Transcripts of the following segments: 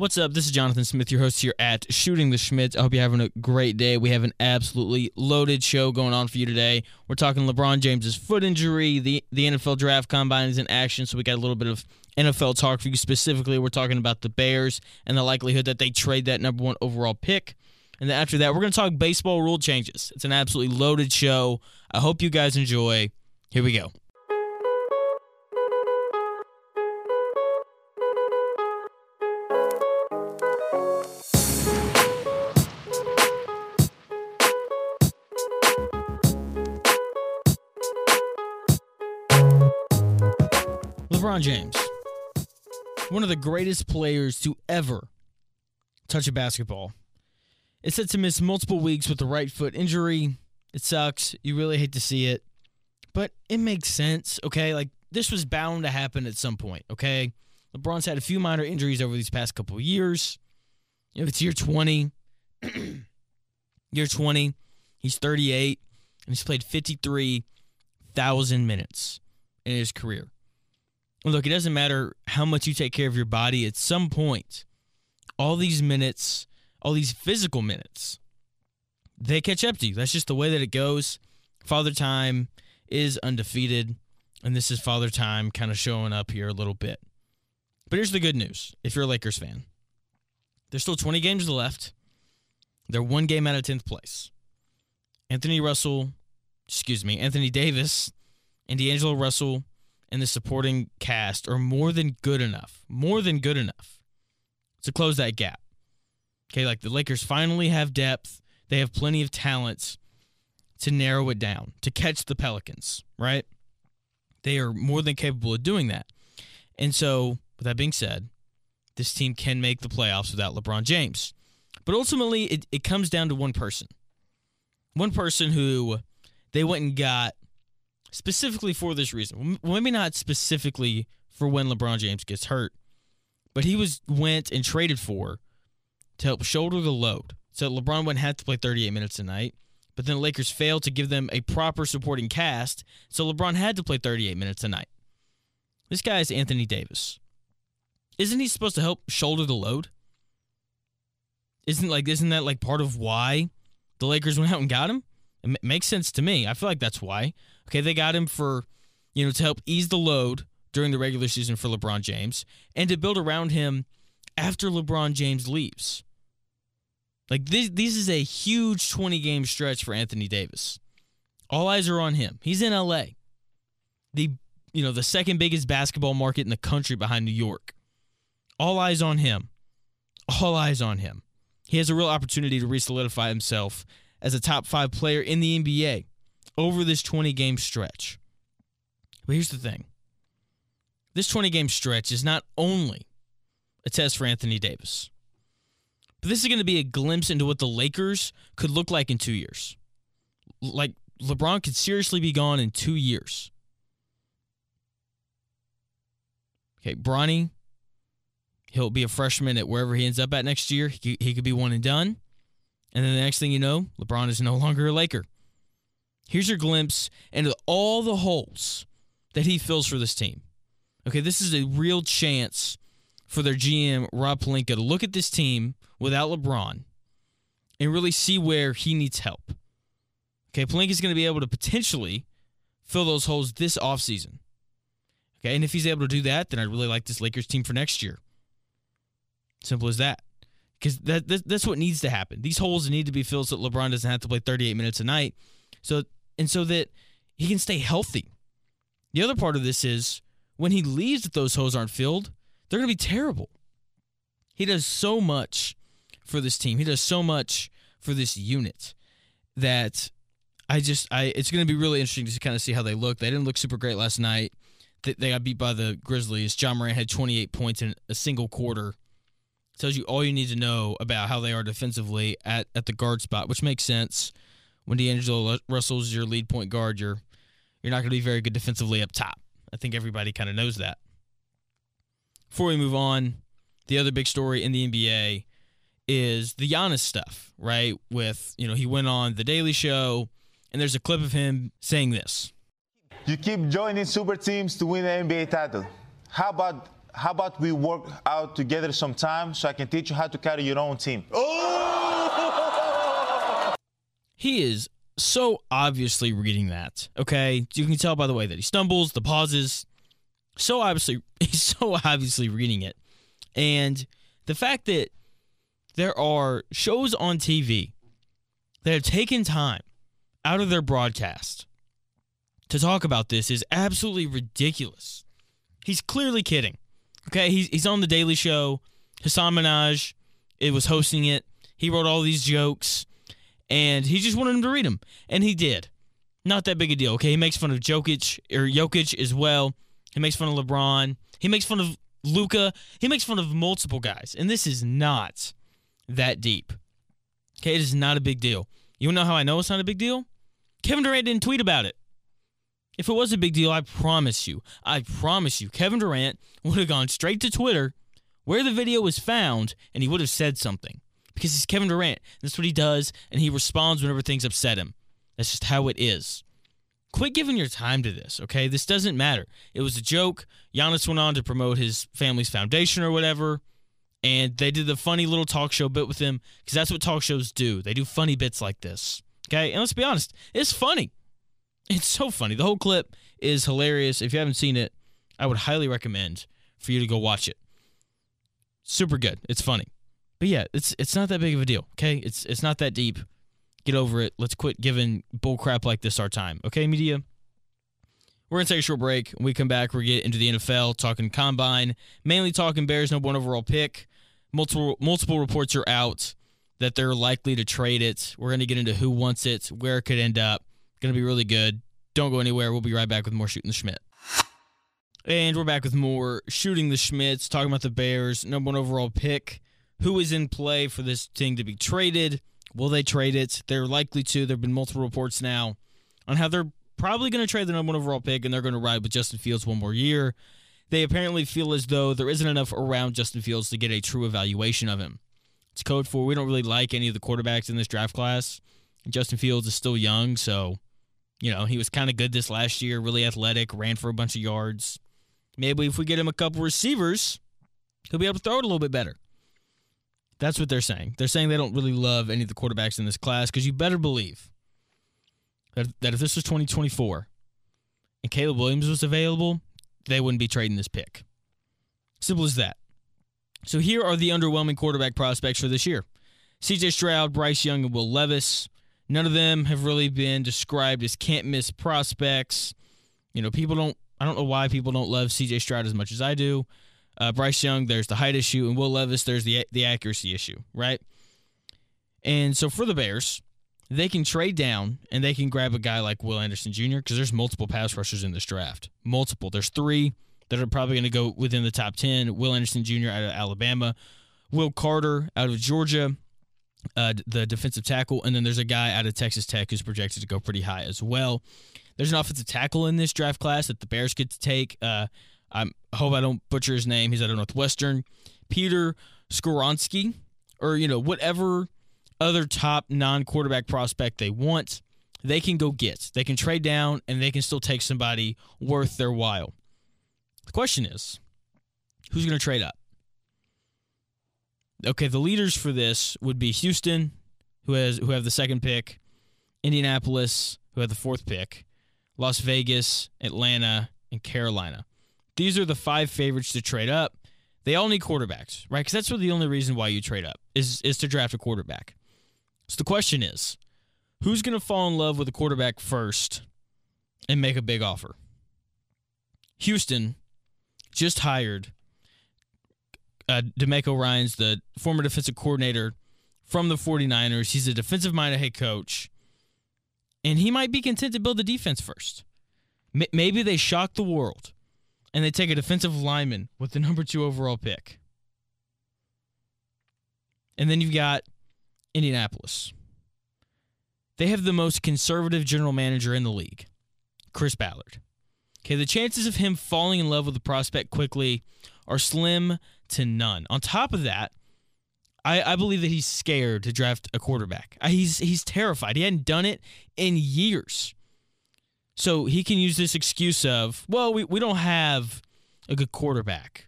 What's up? This is Jonathan Smith, your host here at Shooting the Shmitt. I hope you're having a great day. We have an absolutely loaded show going on for you today. We're talking LeBron James's foot injury. The the NFL draft combine is in action, so we got a little bit of NFL talk for you specifically. We're talking about the Bears and the likelihood that they trade that number one overall pick. And then after that, we're going to talk baseball rule changes. It's an absolutely loaded show. I hope you guys enjoy. Here we go. LeBron James, one of the greatest players to ever touch a basketball. It's set to miss multiple weeks with the right foot injury. It sucks. You really hate to see it, but it makes sense, okay? Like, this was bound to happen at some point, okay? LeBron's had a few minor injuries over these past couple years. If it's year 20. year 20. He's 38, and he's played 53,000 minutes in his career. Look, it doesn't matter how much you take care of your body, at some point, all these minutes, all these physical minutes, they catch up to you. That's just the way that it goes. Father Time is undefeated, and this is Father Time kind of showing up here a little bit. But here's the good news if you're a Lakers fan there's still 20 games left. They're one game out of 10th place. Anthony Russell, excuse me, Anthony Davis and D'Angelo Russell and the supporting cast are more than good enough, more than good enough to close that gap. Okay, like the Lakers finally have depth, they have plenty of talents to narrow it down, to catch the Pelicans, right? They are more than capable of doing that. And so, with that being said, this team can make the playoffs without LeBron James. But ultimately, it, it comes down to one person. One person who they went and got specifically for this reason. Maybe not specifically for when LeBron James gets hurt, but he was went and traded for to help shoulder the load. So LeBron wouldn't have to play 38 minutes a night, but then the Lakers failed to give them a proper supporting cast, so LeBron had to play 38 minutes a night. This guy is Anthony Davis. Isn't he supposed to help shoulder the load? Isn't like isn't that like part of why the Lakers went out and got him? It makes sense to me. I feel like that's why. Okay, they got him for, you know, to help ease the load during the regular season for LeBron James and to build around him after LeBron James leaves. Like this this is a huge 20 game stretch for Anthony Davis. All eyes are on him. He's in LA. The you know, the second biggest basketball market in the country behind New York. All eyes on him. All eyes on him. He has a real opportunity to re-solidify himself as a top 5 player in the NBA over this 20 game stretch. But here's the thing this 20 game stretch is not only a test for Anthony Davis, but this is going to be a glimpse into what the Lakers could look like in two years. Like, LeBron could seriously be gone in two years. Okay, Bronny, he'll be a freshman at wherever he ends up at next year. He, he could be one and done. And then the next thing you know, LeBron is no longer a Laker. Here's your glimpse into all the holes that he fills for this team. Okay, this is a real chance for their GM, Rob Pelinka, to look at this team without LeBron and really see where he needs help. Okay, Pelinka is going to be able to potentially fill those holes this offseason. Okay, and if he's able to do that, then I'd really like this Lakers team for next year. Simple as that. Because that, that, that's what needs to happen. These holes need to be filled so LeBron doesn't have to play 38 minutes a night. So and so that he can stay healthy. The other part of this is when he leaves, if those holes aren't filled, they're going to be terrible. He does so much for this team. He does so much for this unit that I just I it's going to be really interesting to kind of see how they look. They didn't look super great last night. They, got beat by the Grizzlies. Ja Morant had 28 points in a single quarter. Tells you all you need to know about how they are defensively at, at the guard spot, which makes sense when D'Angelo Russell's your lead point guard, you're you're not going to be very good defensively up top. I think everybody kind of knows that. Before we move on, the other big story in the NBA is the Giannis stuff, right? With you know he went on the Daily Show, and there's a clip of him saying this. You keep joining super teams to win the NBA title. How about how about we work out together sometime so I can teach you how to carry your own team? Oh! He is so obviously reading that. Okay, you can tell by the way that he stumbles, the pauses. So obviously, he's so obviously reading it, and the fact that there are shows on TV that have taken time out of their broadcast to talk about this is absolutely ridiculous. He's clearly kidding. Okay, he's he's on the Daily Show. Hasan Minhaj, it was hosting it. He wrote all these jokes and he just wanted him to read them, and he did. Not that big a deal. Okay, he makes fun of Jokic or Jokic as well. He makes fun of LeBron. He makes fun of Luka. He makes fun of multiple guys, and this is not that deep. Okay, it is not a big deal. You know how I know it's not a big deal? Kevin Durant didn't tweet about it. If it was a big deal, I promise you, I promise you, Kevin Durant would have gone straight to Twitter where the video was found and he would have said something because he's Kevin Durant. That's what he does, and he responds whenever things upset him. That's just how it is. Quit giving your time to this, okay? This doesn't matter. It was a joke. Giannis went on to promote his family's foundation or whatever, and they did the funny little talk show bit with him because that's what talk shows do. They do funny bits like this, okay? And let's be honest, it's funny. It's so funny. The whole clip is hilarious. If you haven't seen it, I would highly recommend for you to go watch it. Super good. It's funny. But yeah, it's it's not that big of a deal. Okay, it's it's not that deep. Get over it. Let's quit giving bull crap like this our time. Okay, media. We're gonna take a short break. When we come back, we're get into the NFL, talking combine, mainly talking Bears. number one overall pick. Multiple multiple reports are out that they're likely to trade it. We're gonna get into who wants it, where it could end up. Gonna be really good. Don't go anywhere. We'll be right back with more shooting the Shmitt. And we're back with more shooting the Shmitt, talking about the Bears, number one overall pick who is in play for this thing to be traded. Will they trade it? They're likely to. There have been multiple reports now on how they're probably going to trade the number one overall pick and they're going to ride with Justin Fields one more year. They apparently feel as though there isn't enough around Justin Fields to get a true evaluation of him. It's code for we don't really like any of the quarterbacks in this draft class. Justin Fields is still young, so you know, he was kind of good this last year, really athletic, ran for a bunch of yards. Maybe if we get him a couple receivers, he'll be able to throw it a little bit better. That's what they're saying. They're saying they don't really love any of the quarterbacks in this class because you better believe that, that if this was 2024 and Caleb Williams was available, they wouldn't be trading this pick. Simple as that. So here are the underwhelming quarterback prospects for this year CJ Stroud, Bryce Young, and Will Levis. None of them have really been described as can't miss prospects. You know, people don't, I don't know why people don't love CJ Stroud as much as I do. Uh, Bryce Young, there's the height issue, and Will Levis, there's the the accuracy issue, right? And so for the Bears, they can trade down and they can grab a guy like Will Anderson Jr. because there's multiple pass rushers in this draft. Multiple. There's three that are probably going to go within the top 10. Will Anderson Jr. out of Alabama, Will Carter out of Georgia, uh, the defensive tackle, and then there's a guy out of Texas Tech who's projected to go pretty high as well. There's an offensive tackle in this draft class that the Bears get to take. Uh, I hope I don't butcher his name. He's out of Northwestern. Peter Skoronski, or you know whatever other top non-quarterback prospect they want, they can go get. They can trade down and they can still take somebody worth their while. The question is, who's going to trade up? Okay, the leaders for this would be Houston, who has who have the second pick, Indianapolis, who have the fourth pick, Las Vegas, Atlanta, and Carolina. These are the five favorites to trade up. They all need quarterbacks, right? Because that's what the only reason why you trade up is is to draft a quarterback. So the question is, who's going to fall in love with a quarterback first and make a big offer? Houston just hired uh, DeMeco Ryans the former defensive coordinator from the 49ers. He's a defensive minded head coach, and he might be content to build the defense first. M- maybe they shock the world and they take a defensive lineman with the number two overall pick. And then you've got Indianapolis. They have the most conservative general manager in the league, Chris Ballard. Okay, the chances of him falling in love with the prospect quickly are slim to none. On top of that, I, I believe that he's scared to draft a quarterback. He's he's terrified. He hadn't done it in years. So he can use this excuse of, well, we, we don't have a good quarterback.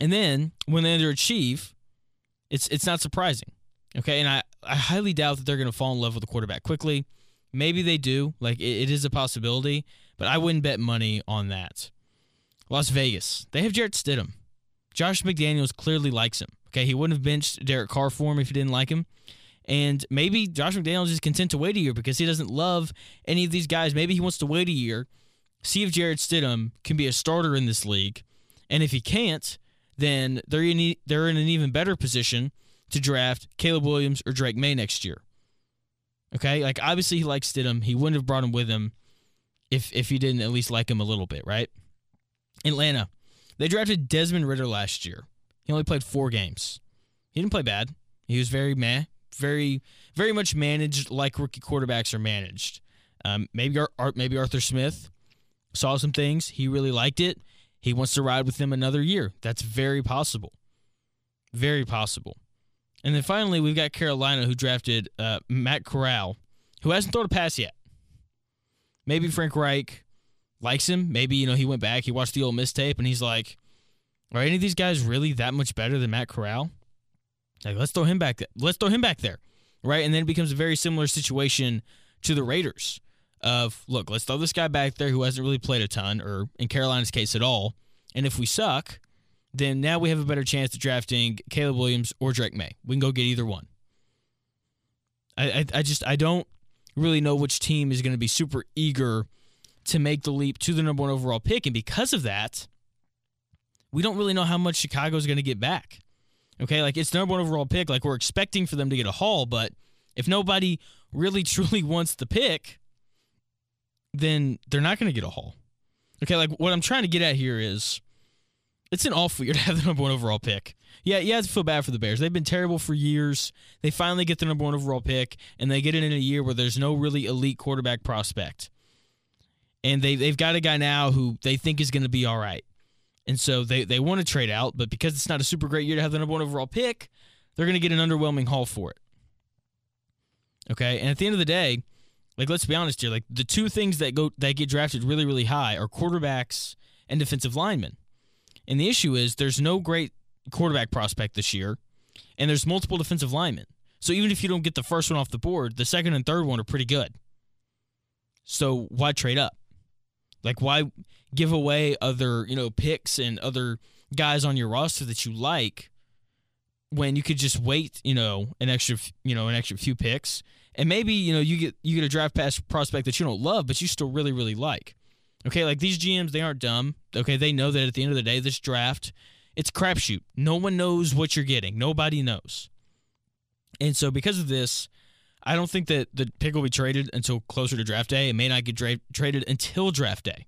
And then when they underachieve, it's it's not surprising. Okay, and I, I highly doubt that they're going to fall in love with the quarterback quickly. Maybe they do. Like it, it is a possibility, but I wouldn't bet money on that. Las Vegas. They have Jarrett Stidham. Josh McDaniels clearly likes him. Okay, he wouldn't have benched Derek Carr for him if he didn't like him. And maybe Josh McDaniels is content to wait a year because he doesn't love any of these guys. Maybe he wants to wait a year, see if Jarrett Stidham can be a starter in this league. And if he can't, then they're in, they're in an even better position to draft Caleb Williams or Drake Maye next year. Okay, like obviously he likes Stidham. He wouldn't have brought him with him if if he didn't at least like him a little bit, right? Atlanta, they drafted Desmond Ridder last year. He only played four games. He didn't play bad. He was very meh, very very much managed like rookie quarterbacks are managed. Um, maybe Ar- maybe Arthur Smith saw some things. He really liked it. He wants to ride with him another year. That's very possible. Very possible. And then finally, we've got Carolina who drafted uh, Matt Corral, who hasn't thrown a pass yet. Maybe Frank Reich likes him. Maybe, you know, he went back, he watched the Ole Miss tape, and he's like, are any of these guys really that much better than Matt Corral? Like, let's throw him back there. Let's throw him back there. Right. And then it becomes a very similar situation to the Raiders of, look, let's throw this guy back there who hasn't really played a ton, or in Carolina's case at all. And if we suck, then now we have a better chance of drafting Caleb Williams or Drake Maye. We can go get either one. I, I, I just I don't really know which team is going to be super eager to make the leap to the number one overall pick, and because of that, we don't really know how much Chicago is going to get back. Okay, like it's number one overall pick, like we're expecting for them to get a haul, but if nobody really truly wants the pick, then they're not going to get a haul. Okay, like what I'm trying to get at here is it's an awful year to have the number one overall pick. Yeah, you have to feel bad for the Bears. They've been terrible for years. They finally get the number one overall pick, and they get it in a year where there's no really elite quarterback prospect. And they, they've got a guy now who they think is going to be all right. And so they, they want to trade out, but because it's not a super great year to have the number one overall pick, they're going to get an underwhelming haul for it. Okay, and at the end of the day, like let's be honest here, like the two things that go that get drafted really really high are quarterbacks and defensive linemen. And the issue is there's no great quarterback prospect this year, and there's multiple defensive linemen. So even if you don't get the first one off the board, the second and third one are pretty good. So why trade up? Like why give away other, you know, picks and other guys on your roster that you like when you could just wait, you know, an extra, you know, an extra few picks and maybe, you know, you get you get a draft pass prospect that you don't love but you still really really like. Okay, like these GMs, they aren't dumb. Okay, they know that at the end of the day, this draft, it's crapshoot. No one knows what you're getting. Nobody knows. And so because of this, I don't think that the pick will be traded until closer to draft day. It may not get dra- traded until draft day.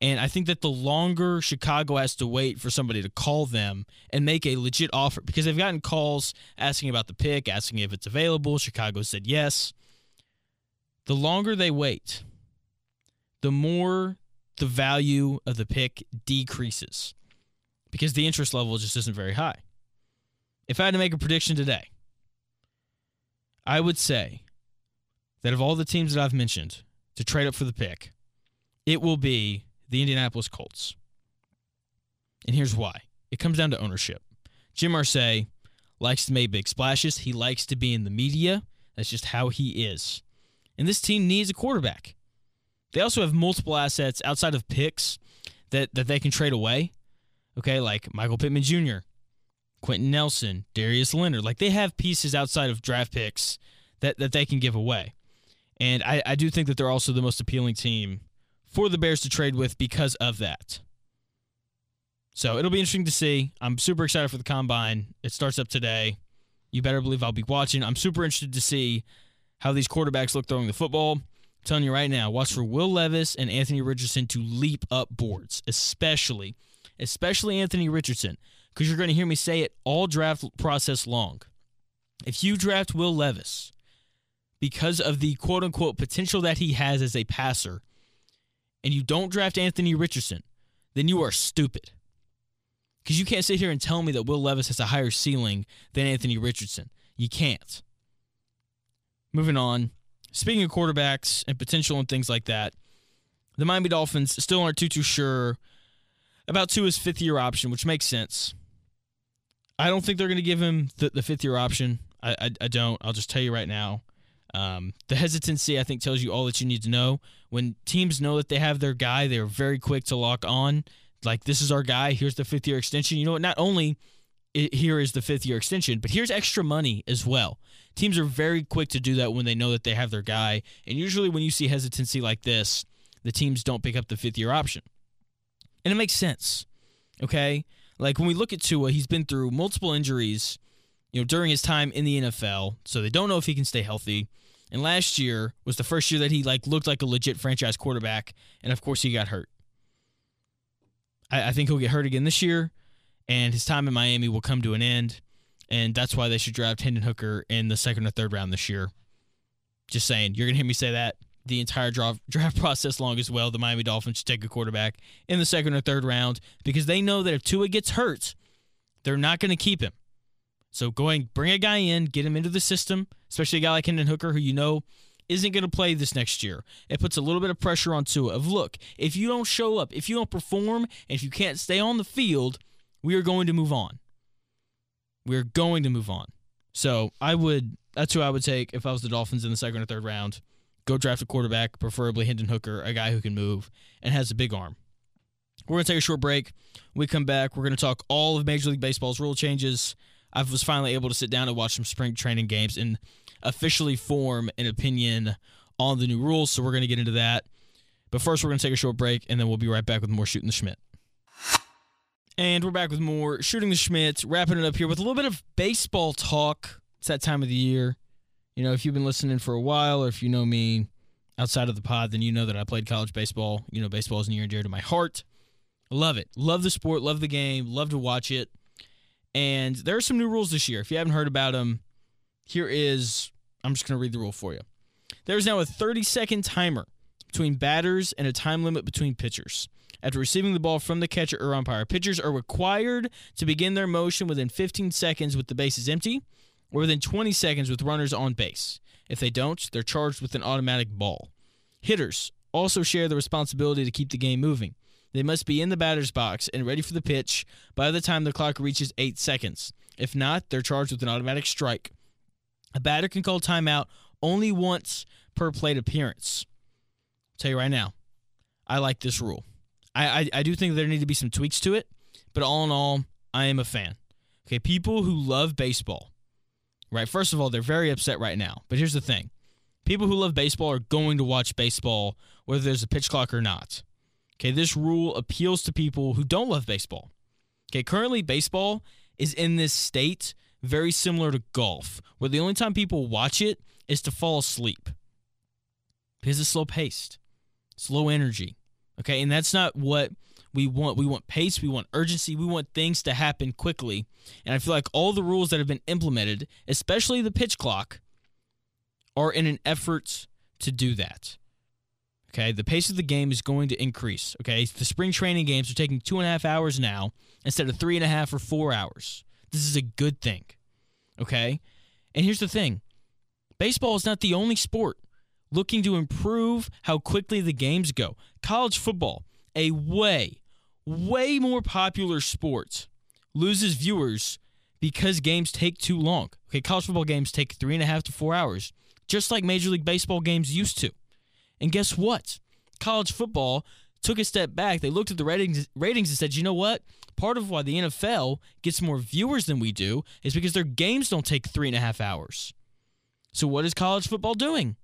And I think that the longer Chicago has to wait for somebody to call them and make a legit offer, because they've gotten calls asking about the pick, asking if it's available. Chicago said yes. The longer they wait, the more the value of the pick decreases because the interest level just isn't very high. If I had to make a prediction today, I would say that of all the teams that I've mentioned to trade up for the pick, it will be the Indianapolis Colts. And here's why it comes down to ownership. Jim Irsay likes to make big splashes, he likes to be in the media. That's just how he is. And this team needs a quarterback. They also have multiple assets outside of picks that, that they can trade away. Okay, like Michael Pittman Jr., Quenton Nelson, Darius Leonard. Like they have pieces outside of draft picks that, that they can give away. And I, I do think that they're also the most appealing team for the Bears to trade with because of that. So it'll be interesting to see. I'm super excited for the combine. It starts up today. You better believe I'll be watching. I'm super interested to see how these quarterbacks look throwing the football I'm telling you right now, watch for Will Levis and Anthony Richardson to leap up boards, especially, especially Anthony Richardson, because you're going to hear me say it all draft process long. If you draft Will Levis because of the quote unquote potential that he has as a passer, and you don't draft Anthony Richardson, then you are stupid. Because you can't sit here and tell me that Will Levis has a higher ceiling than Anthony Richardson. You can't. Moving on. Speaking of quarterbacks and potential and things like that, the Miami Dolphins still aren't too too sure about Tua's fifth year option, which makes sense. I don't think they're going to give him the, the fifth year option. I, I, I don't. I'll just tell you right now. Um, the hesitancy, I think, tells you all that you need to know. When teams know that they have their guy, they're very quick to lock on. Like, this is our guy. Here's the fifth year extension. You know what? Not only it, here is the fifth year extension, but here's extra money as well. Teams are very quick to do that when they know that they have their guy. And usually, when you see hesitancy like this, the teams don't pick up the fifth year option. And it makes sense. Okay? Like when we look at Tua, he's been through multiple injuries, you know, during his time in the NFL, so they don't know if he can stay healthy. And last year was the first year that he like looked like a legit franchise quarterback, and of course he got hurt. I, I think he'll get hurt again this year, and his time in Miami will come to an end, and that's why they should draft Hendon Hooker in the second or third round this year. Just saying, you're gonna hear me say that the entire draft, draft process long as well. The Miami Dolphins should take a quarterback in the second or third round because they know that if Tua gets hurt, they're not going to keep him. So going, bring a guy in, get him into the system, especially a guy like Hendon Hooker who you know isn't going to play this next year. It puts a little bit of pressure on Tua of look, if you don't show up, if you don't perform, and if you can't stay on the field, we are going to move on. We're going to move on. So I would that's who I would take if I was the Dolphins in the second or third round go draft a quarterback, preferably Hendon Hooker, a guy who can move and has a big arm. We're going to take a short break. When we come back, we're going to talk all of Major League Baseball's rule changes. I was finally able to sit down and watch some spring training games and officially form an opinion on the new rules. So we're going to get into that. But first, we're going to take a short break, and then we'll be right back with more Shooting the Shmitt. And we're back with more Shooting the Shmitt, wrapping it up here with a little bit of baseball talk. It's that time of the year. You know, if you've been listening for a while or if you know me outside of the pod, then you know that I played college baseball. You know, baseball is near and dear to my heart. I love it. Love the sport, love the game, love to watch it. And there are some new rules this year. If you haven't heard about them, here is I'm just going to read the rule for you. There's now a 30 second timer between batters and a time limit between pitchers. After receiving the ball from the catcher or umpire, pitchers are required to begin their motion within 15 seconds with the bases empty or within 20 seconds with runners on base. If they don't, they're charged with an automatic ball. Hitters also share the responsibility to keep the game moving. They must be in the batter's box and ready for the pitch by the time the clock reaches 8 seconds. If not, they're charged with an automatic strike. A batter can call timeout only once per plate appearance. I'll tell you right now, I like this rule. I, I, I do think there need to be some tweaks to it, but all in all, I am a fan. Okay, people who love baseball, right? First of all, they're very upset right now. But here's the thing people who love baseball are going to watch baseball whether there's a pitch clock or not. Okay, this rule appeals to people who don't love baseball. Okay, currently, baseball is in this state very similar to golf, where the only time people watch it is to fall asleep because it's slow paced, slow energy. Okay, and that's not what we want we want pace, we want urgency, we want things to happen quickly. And I feel like all the rules that have been implemented, especially the pitch clock, are in an effort to do that. Okay, the pace of the game is going to increase. Okay, the spring training games are taking two and a half hours now instead of three and a half or four hours. This is a good thing. Okay, and here's the thing baseball is not the only sport looking to improve how quickly the games go. College football, a way, way more popular sports loses viewers because games take too long. Okay, college football games take three and a half to four hours, just like Major League Baseball games used to. And guess what? College football took a step back. They looked at the ratings, ratings and said, you know what? Part of why the NFL gets more viewers than we do is because their games don't take three and a half hours. So, what is college football doing?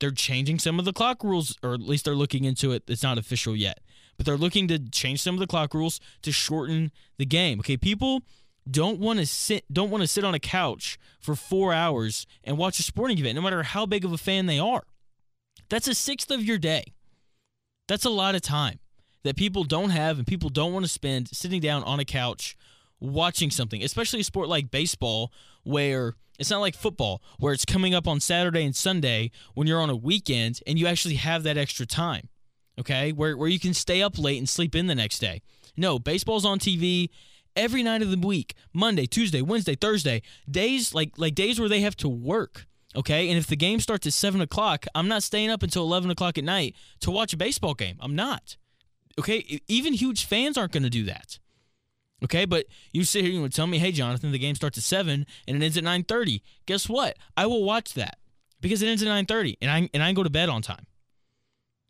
They're changing some of the clock rules, or at least they're looking into it. It's not official yet but they're looking to change some of the clock rules to shorten the game. Okay, people don't want to sit don't want to sit on a couch for 4 hours and watch a sporting event no matter how big of a fan they are. That's a sixth of your day. That's a lot of time that people don't have and people don't want to spend sitting down on a couch watching something, especially a sport like baseball where it's not like football where it's coming up on Saturday and Sunday when you're on a weekend and you actually have that extra time okay, where, where you can stay up late and sleep in the next day. No, baseball's on TV every night of the week Monday, Tuesday, Wednesday, Thursday, days like, like days where they have to work. Okay, and if the game starts at seven o'clock, I'm not staying up until eleven o'clock at night to watch a baseball game. I'm not. Okay, even huge fans aren't going to do that. Okay, but you sit here and you tell me, hey Jonathan, the game starts at seven and it ends at nine thirty. Guess what? I will watch that because it ends at nine thirty and I and I go to bed on time.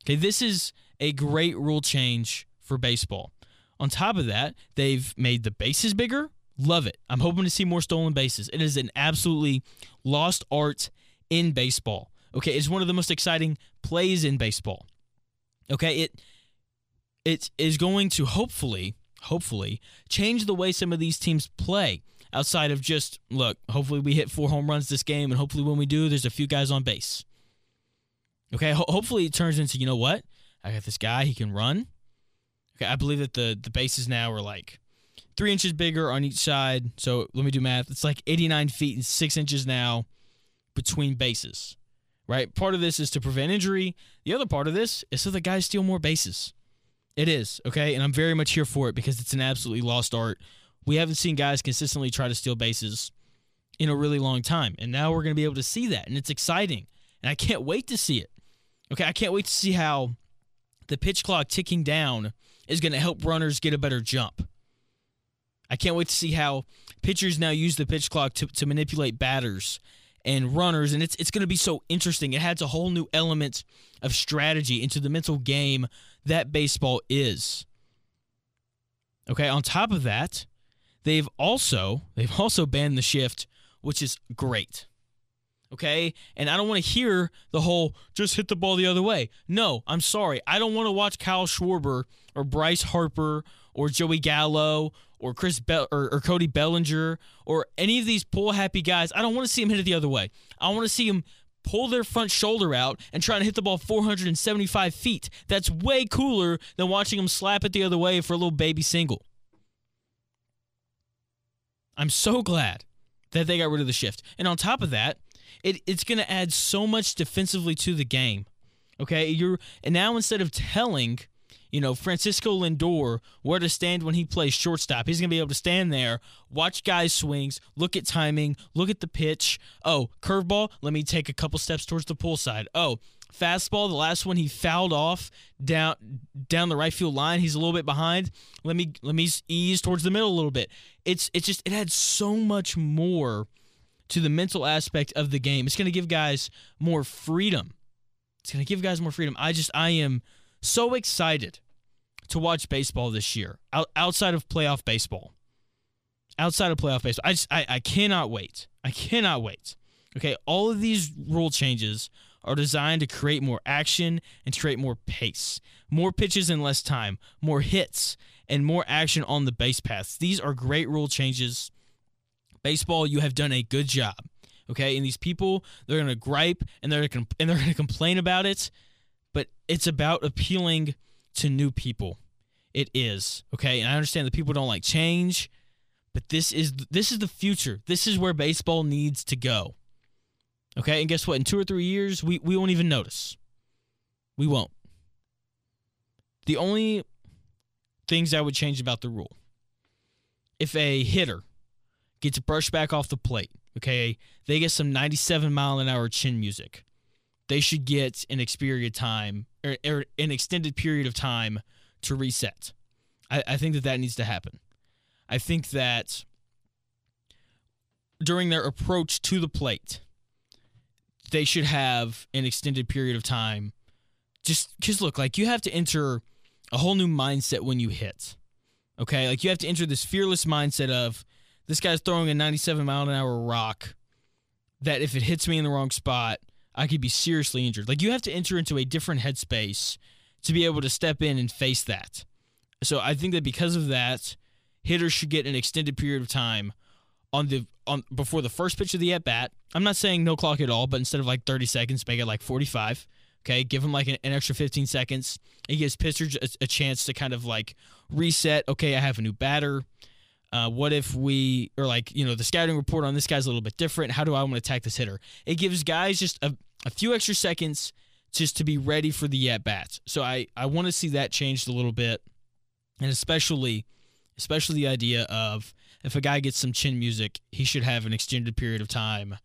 Okay, this is a great rule change for baseball. On top of that, they've made the bases bigger. Love it. I'm hoping to see more stolen bases. It is an absolutely lost art in baseball. Okay, it's one of the most exciting plays in baseball. Okay, it it is going to hopefully hopefully change the way some of these teams play outside of just look, hopefully we hit four home runs this game and hopefully when we do there's a few guys on base. Okay, ho- hopefully it turns into, you know what? I got this guy, he can run. Okay, I believe that the the bases now are like three inches bigger on each side. So let me do math. It's like 89 feet and six inches now between bases, right? Part of this is to prevent injury. The other part of this is so the guys steal more bases. It is, okay? And I'm very much here for it because it's an absolutely lost art. We haven't seen guys consistently try to steal bases in a really long time. And now we're going to be able to see that. And it's exciting. And I can't wait to see it. Okay, I can't wait to see how the pitch clock ticking down is going to help runners get a better jump. I can't wait to see how pitchers now use the pitch clock to, to manipulate batters and runners, and it's it's going to be so interesting. It adds a whole new element of strategy into the mental game that baseball is. Okay, on top of that, they've also they've also banned the shift, which is great. Okay, and I don't want to hear the whole just hit the ball the other way. No, I'm sorry, I don't want to watch Kyle Schwarber or Bryce Harper or Joey Gallo or Chris Be- or, or Cody Bellinger or any of these pull happy guys. I don't want to see them hit it the other way. I want to see them pull their front shoulder out and try to hit the ball 475 feet. That's way cooler than watching them slap it the other way for a little baby single. I'm so glad that they got rid of the shift. And on top of that, it, it's going to add so much defensively to the game. Okay, you're and now instead of telling you know, Francisco Lindor where to stand when he plays shortstop. He's going to be able to stand there, watch guys' swings, look at timing, look at the pitch. Oh, curveball, let me take a couple steps towards the pull side. Oh, fastball, the last one he fouled off down down the right field line. He's a little bit behind. Let me let me ease towards the middle a little bit. It's it's just it adds so much more to the mental aspect of the game. It's going to give guys more freedom. It's going to give guys more freedom. I just I am so excited to watch baseball this year out, outside of playoff baseball. Outside of playoff baseball, I just I, I cannot wait. I cannot wait. Okay, all of these rule changes are designed to create more action and to create more pace, more pitches in less time, more hits, and more action on the base paths. These are great rule changes. Baseball, you have done a good job. Okay, and these people they're gonna gripe and they're gonna, and they're gonna complain about it, but it's about appealing to new people. It is okay, and I understand that people don't like change, but this is this is the future. This is where baseball needs to go. Okay, and guess what? In two or three years, we we won't even notice. We won't. The only things I would change about the rule, if a hitter gets brushed back off the plate, okay, they get some 97 mile an hour chin music. They should get an experienced time or, or an extended period of time to reset. I, I think that that needs to happen. I think that during their approach to the plate, they should have an extended period of time. Just because, look, like you have to enter a whole new mindset when you hit. Okay. Like you have to enter this fearless mindset of this guy's throwing a 97 mile an hour rock that if it hits me in the wrong spot, I could be seriously injured. Like you have to enter into a different headspace to be able to step in and face that. So I think that because of that, hitters should get an extended period of time on the on before the first pitch of the at bat. I'm not saying no clock at all, but instead of like 30 seconds, make it like 45. Okay, give them like an, an extra 15 seconds. It gives pitchers a, a, chance to kind of like reset. Okay, I have a new batter. Uh, what if we, or like, you know, the scouting report on this guy's a little bit different. How do I want to attack this hitter? It gives guys just a, a few extra seconds just to be ready for the at bats. So I, I want to see that changed a little bit. And especially, especially the idea of if a guy gets some chin music, he should have an extended period of time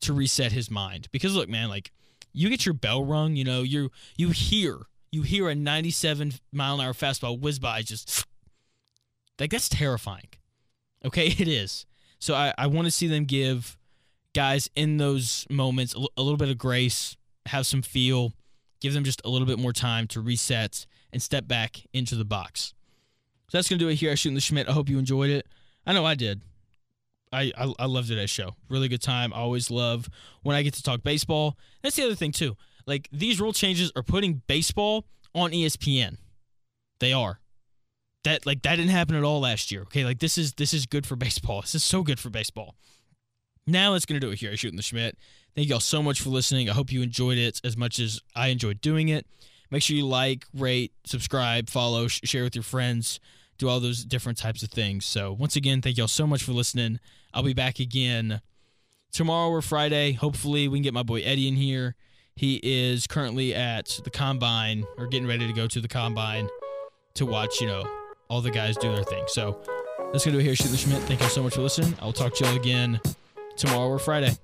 to reset his mind. Because look, man, like you get your bell rung, you know, you you hear you hear a 97 mile an hour fastball whiz by just like that's terrifying. Okay, it is. So I, I want to see them give guys in those moments a, l- a little bit of grace, have some feel, give them just a little bit more time to reset and step back into the box. So that's gonna do it here at Shooting the Shmitt. I hope you enjoyed it. I know I did. I, I, I loved today's show. Really good time. I always love when I get to talk baseball. That's the other thing too. Like these rule changes are putting baseball on ESPN. They are. That like that didn't happen at all last year. Okay, like this is this is good for baseball. This is so good for baseball. Now that's gonna do it here Shooting the Shmitt. Thank y'all so much for listening. I hope you enjoyed it as much as I enjoyed doing it. Make sure you like, rate, subscribe, follow, sh- share with your friends, do all those different types of things. So once again, thank y'all so much for listening. I'll be back again tomorrow or Friday. Hopefully, we can get my boy Eddie in here. He is currently at the combine or getting ready to go to the combine to watch, you know, all the guys do their thing. So that's gonna do it here, Shoot the Shmitt. Thank you so much for listening. I'll talk to y'all again tomorrow or Friday.